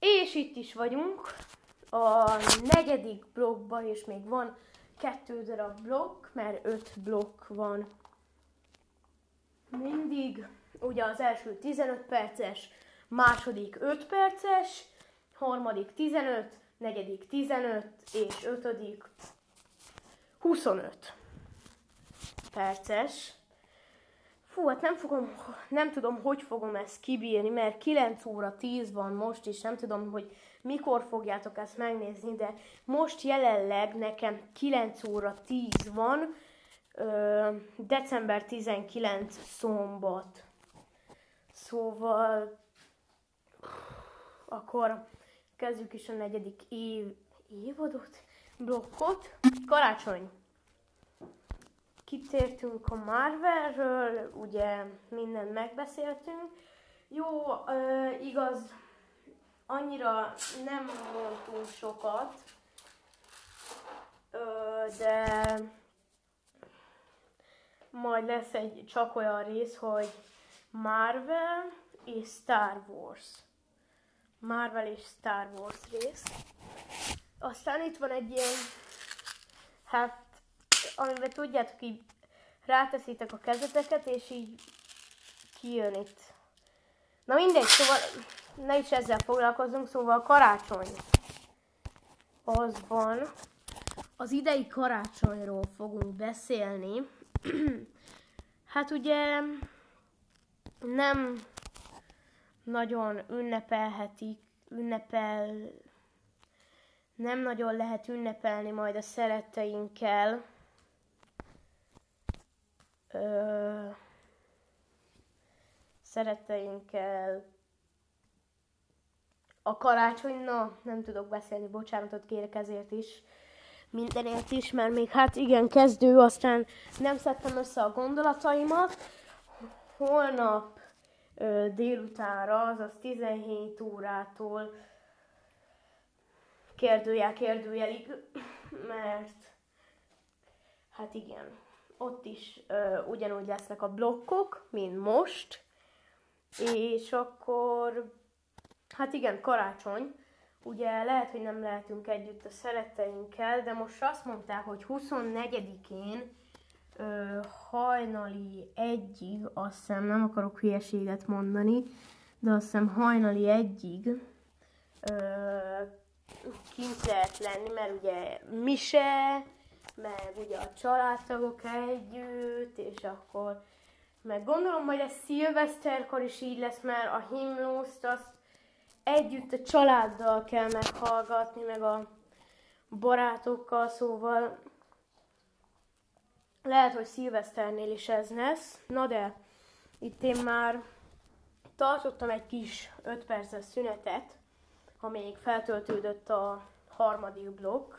És itt is vagyunk a negyedik blokkban, és még van kettő darab blokk, mert öt blokk van. Mindig, ugye az első 15 perces, második 5 perces, harmadik 15, negyedik 15, és ötödik 25 perces. Fú, hát nem, fogom, nem tudom, hogy fogom ezt kibírni, mert 9 óra 10 van most is, nem tudom, hogy mikor fogjátok ezt megnézni, de most jelenleg nekem 9 óra 10 van, ö, december 19 szombat. Szóval akkor kezdjük is a negyedik év, évadot, blokkot. Karácsony kitértünk a Marvelről, ugye mindent megbeszéltünk. Jó, igaz, annyira nem mondtunk sokat, de majd lesz egy csak olyan rész, hogy Marvel és Star Wars. Marvel és Star Wars rész. Aztán itt van egy ilyen, hát amiben tudjátok, így ráteszitek a kezeteket, és így kijön itt. Na mindegy, szóval ne is ezzel foglalkozunk, szóval karácsony. Az van. Az idei karácsonyról fogunk beszélni. hát ugye nem nagyon ünnepelhetik, ünnepel, nem nagyon lehet ünnepelni majd a szeretteinkkel, ö, szeretteinkkel a karácsony, na, nem tudok beszélni, bocsánatot kérek ezért is, mindenért is, mert még hát igen, kezdő, aztán nem szedtem össze a gondolataimat. Holnap ö, délutánra, azaz 17 órától kérdőjel kérdőjelig, mert hát igen, ott is ö, ugyanúgy lesznek a blokkok, mint most, és akkor, hát igen, karácsony, ugye lehet, hogy nem lehetünk együtt a szeretteinkkel, de most azt mondták, hogy 24-én ö, hajnali egyig, azt hiszem, nem akarok hülyeséget mondani, de azt hiszem hajnali egyig ö, kint lehet lenni, mert ugye mise, meg ugye a családtagok együtt, és akkor meg gondolom, hogy ez szilveszterkor is így lesz, mert a himnuszt azt együtt a családdal kell meghallgatni, meg a barátokkal, szóval lehet, hogy szilveszternél is ez lesz. Na de, itt én már tartottam egy kis 5 perces szünetet, amíg feltöltődött a harmadik blokk,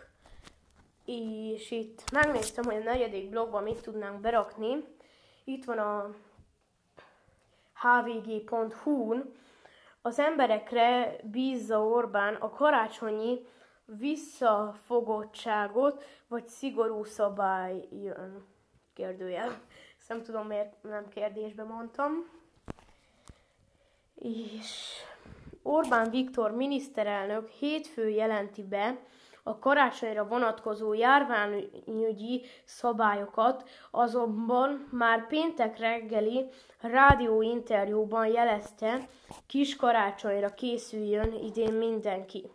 és itt megnéztem, hogy a negyedik blokkban mit tudnánk berakni. Itt van a hvg.hu-n, az emberekre bízza Orbán a karácsonyi visszafogottságot, vagy szigorú szabály jön. Kérdőjel. Ezt nem tudom, miért nem kérdésbe mondtam. És Orbán Viktor miniszterelnök hétfő jelenti be, a karácsonyra vonatkozó járványügyi szabályokat azonban már péntek reggeli rádióinterjúban jelezte, kis karácsonyra készüljön idén mindenki.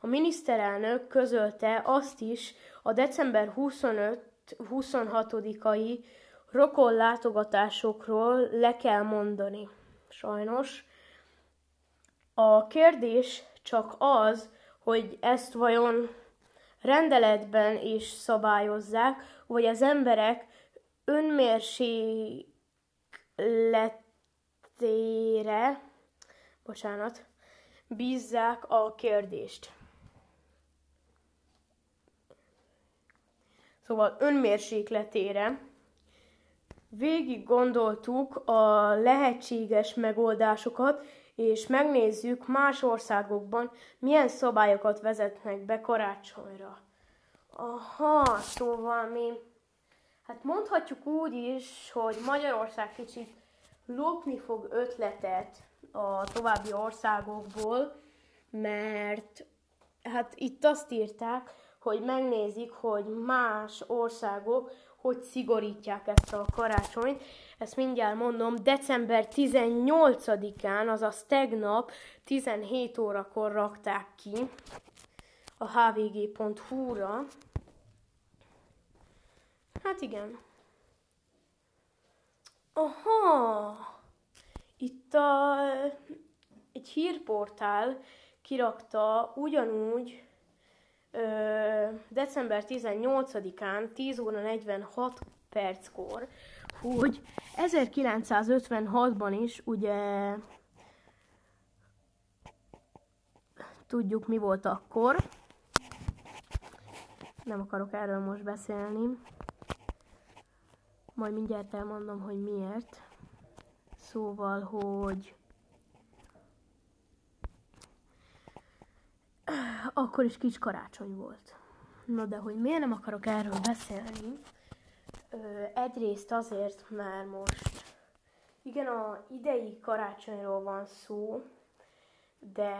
A miniszterelnök közölte azt is a december 25-26-ai rokon látogatásokról le kell mondani. Sajnos. A kérdés csak az, hogy ezt vajon rendeletben is szabályozzák, vagy az emberek önmérsékletére, bocsánat, bízzák a kérdést. Szóval önmérsékletére végig gondoltuk a lehetséges megoldásokat, és megnézzük más országokban milyen szabályokat vezetnek be karácsonyra. Aha, szóval mi, hát mondhatjuk úgy is, hogy Magyarország kicsit lopni fog ötletet a további országokból, mert hát itt azt írták, hogy megnézik, hogy más országok hogy szigorítják ezt a karácsonyt. Ezt mindjárt mondom, december 18-án, azaz tegnap 17 órakor rakták ki a hvg.hu-ra. Hát igen. Aha! Itt a, egy hírportál kirakta ugyanúgy december 18-án 10 óra 46 perckor, hogy 1956-ban is ugye tudjuk mi volt akkor. Nem akarok erről most beszélni. Majd mindjárt elmondom, hogy miért. Szóval, hogy akkor is kis karácsony volt. Na de hogy miért nem akarok erről beszélni? Ö, egyrészt azért, mert most igen, a idei karácsonyról van szó, de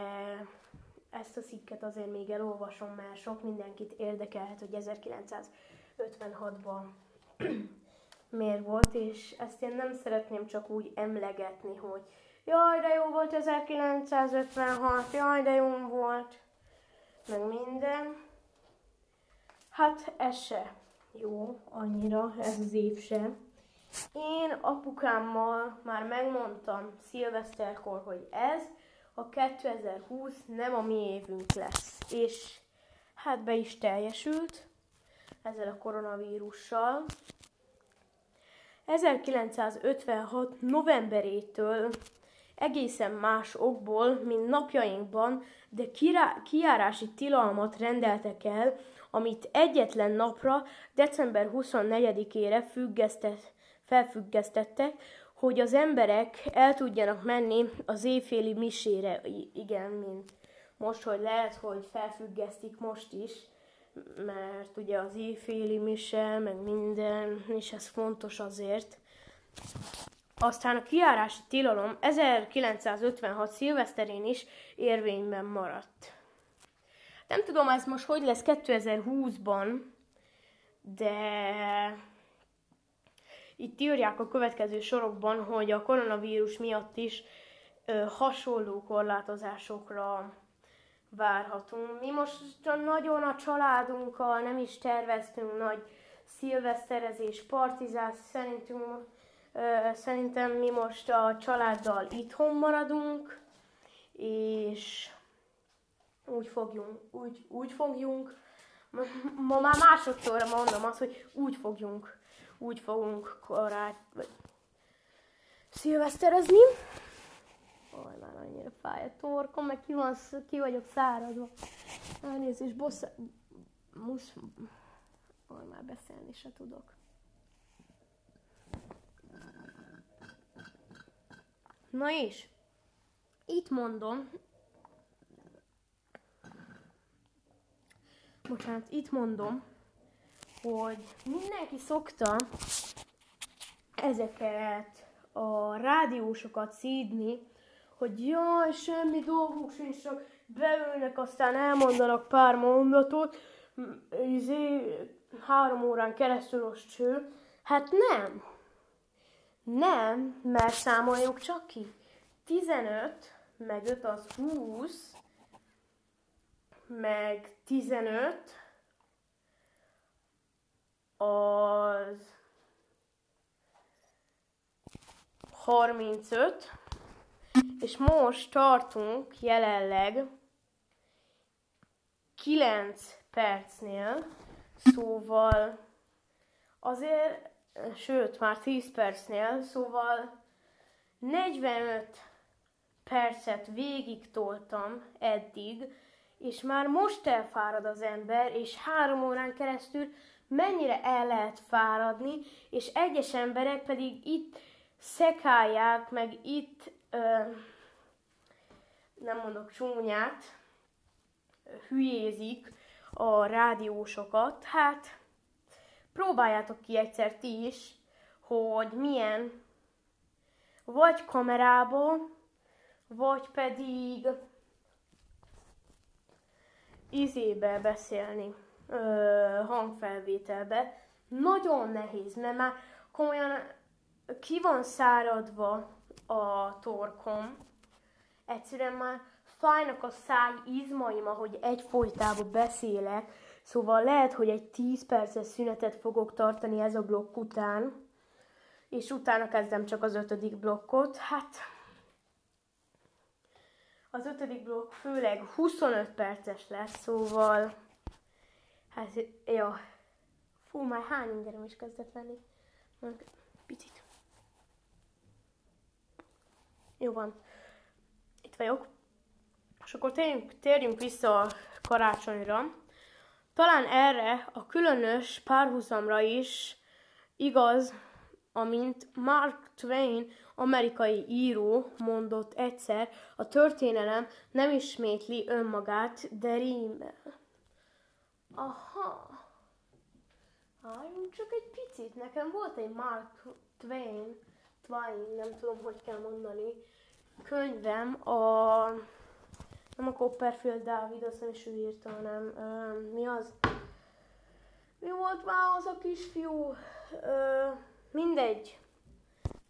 ezt a szikket azért még elolvasom, mert sok mindenkit érdekelhet, hogy 1956-ban miért volt, és ezt én nem szeretném csak úgy emlegetni, hogy jaj, de jó volt 1956, jaj, de jó volt meg minden. Hát ez se jó annyira, ez az év se. Én apukámmal már megmondtam szilveszterkor, hogy ez a 2020 nem a mi évünk lesz. És hát be is teljesült ezzel a koronavírussal. 1956. novemberétől egészen más okból, mint napjainkban, de kirá- kiárási tilalmat rendeltek el, amit egyetlen napra, december 24-ére függesztett, felfüggesztettek, hogy az emberek el tudjanak menni az éjféli misére. I- igen, mint most, hogy lehet, hogy felfüggesztik most is, mert ugye az éjféli mise, meg minden, és ez fontos azért. Aztán a kiárási tilalom 1956 szilveszterén is érvényben maradt. Nem tudom, ez most hogy lesz 2020-ban, de itt írják a következő sorokban, hogy a koronavírus miatt is ö, hasonló korlátozásokra várhatunk. Mi most nagyon a családunkkal nem is terveztünk nagy szilveszterezés, partizás, szerintünk Szerintem mi most a családdal itthon maradunk, és úgy fogjunk, úgy, úgy fogjunk, ma már másodszorra mondom azt, hogy úgy fogjunk, úgy fogunk korát, vagy szilveszterezni. Oj, már annyira fáj a torkom, meg ki, van, ki vagyok száradva. Elnézést, bossz... Musz... Oj, már beszélni se tudok. Na és, itt mondom, bocsánat, itt mondom, hogy mindenki szokta ezeket a rádiósokat szídni, hogy jaj, semmi dolguk sincs, csak beülnek, aztán elmondanak pár mondatot, izé, három órán keresztül az cső. Hát nem. Nem, mert számoljuk csak ki. 15, meg 5 az 20, meg 15 az 35, és most tartunk jelenleg 9 percnél, szóval azért sőt, már 10 percnél, szóval 45 percet végig toltam eddig, és már most elfárad az ember, és három órán keresztül mennyire el lehet fáradni, és egyes emberek pedig itt szekálják, meg itt, ö, nem mondok csúnyát, hülyézik a rádiósokat. Hát próbáljátok ki egyszer ti is, hogy milyen vagy kamerába, vagy pedig izébe beszélni, ö, hangfelvételbe. Nagyon nehéz, mert már komolyan ki van száradva a torkom. Egyszerűen már fájnak a száj izmaim, ahogy egyfolytában beszélek. Szóval lehet, hogy egy 10 perces szünetet fogok tartani ez a blokk után. És utána kezdem csak az ötödik blokkot. Hát az ötödik blokk főleg 25 perces lesz, szóval hát, jó. Fú, már hány ingerem is kezdett lenni. Picit. Jó van. Itt vagyok. És akkor térjünk, térjünk vissza a karácsonyra. Talán erre a különös párhuzamra is igaz, amint Mark Twain, amerikai író mondott egyszer, a történelem nem ismétli önmagát, de rímel. Aha. Álljunk csak egy picit. Nekem volt egy Mark Twain, Twain, nem tudom, hogy kell mondani, könyvem, a, nem a Copperfield Dávid, azt nem is ő írta, hanem uh, mi az? Mi volt már az a kisfiú? Uh, mindegy.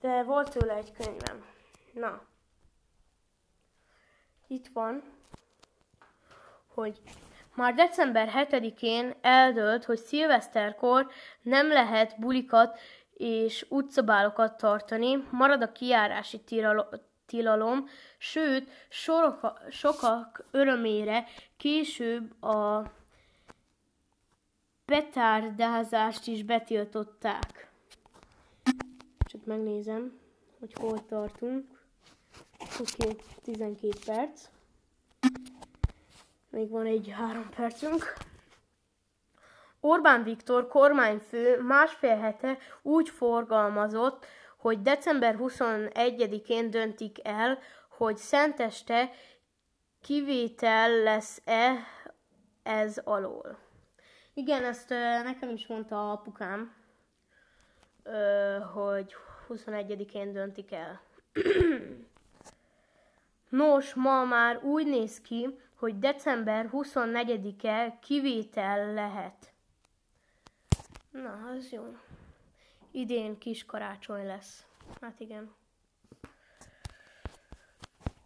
De volt tőle egy könyvem. Na. Itt van, hogy már december 7-én eldőlt, hogy szilveszterkor nem lehet bulikat és utcabálokat tartani, marad a kiárási tilalom, sőt, soroka, sokak örömére később a petárdázást is betiltották. Csak megnézem, hogy hol tartunk. Oké, okay, 12 perc. Még van egy három percünk. Orbán Viktor kormányfő másfél hete úgy forgalmazott, hogy december 21-én döntik el, hogy szenteste kivétel lesz-e ez alól. Igen, ezt nekem is mondta apukám, hogy 21-én döntik el. Nos, ma már úgy néz ki, hogy december 24-e kivétel lehet. Na, az jó. Idén kis karácsony lesz. Hát igen.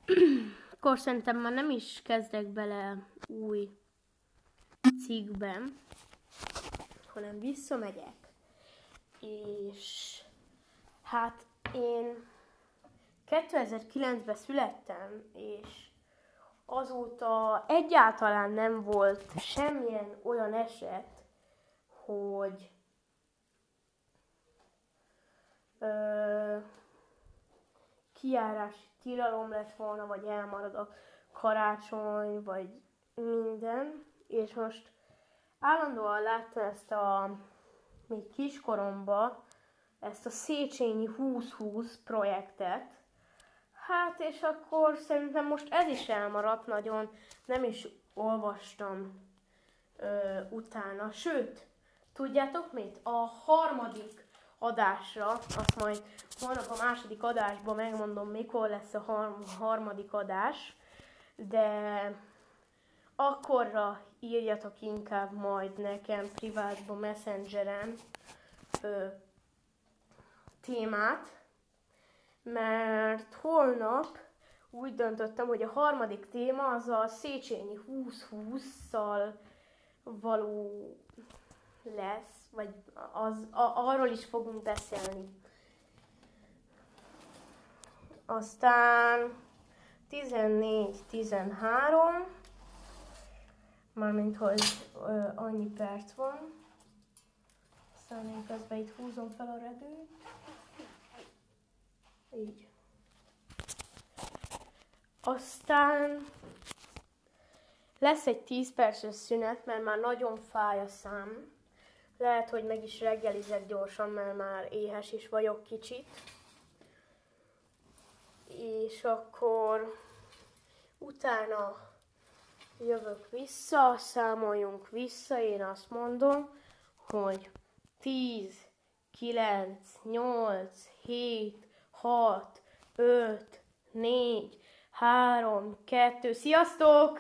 Akkor szerintem már nem is kezdek bele új cikkben, hanem visszamegyek. És hát én 2009-ben születtem, és azóta egyáltalán nem volt semmilyen olyan eset, hogy ö, kiárási tilalom lett volna, vagy elmarad a karácsony, vagy minden. És most állandóan láttam ezt a, még kiskoromba, ezt a Széchenyi 2020 projektet, Hát, és akkor szerintem most ez is elmaradt nagyon, nem is olvastam ö, utána. Sőt, tudjátok mit? A harmadik adásra, azt majd holnap a második adásban megmondom, mikor lesz a har- harmadik adás, de akkorra írjatok inkább majd nekem privátban, messengeren ö, témát, mert holnap úgy döntöttem, hogy a harmadik téma az a Széchenyi 2020-szal való lesz, vagy az, a, arról is fogunk beszélni. Aztán 14-13, mármint hogy ö, annyi perc van. Aztán én közben itt húzom fel a redőt. Így. Aztán lesz egy 10 perces szünet, mert már nagyon fáj a szám. Lehet, hogy meg is reggelizek gyorsan, mert már éhes is vagyok kicsit. És akkor utána jövök vissza, számoljunk vissza, én azt mondom, hogy 10, 9, 8, 7, 6, 5, 4, 3, 2, sziasztok!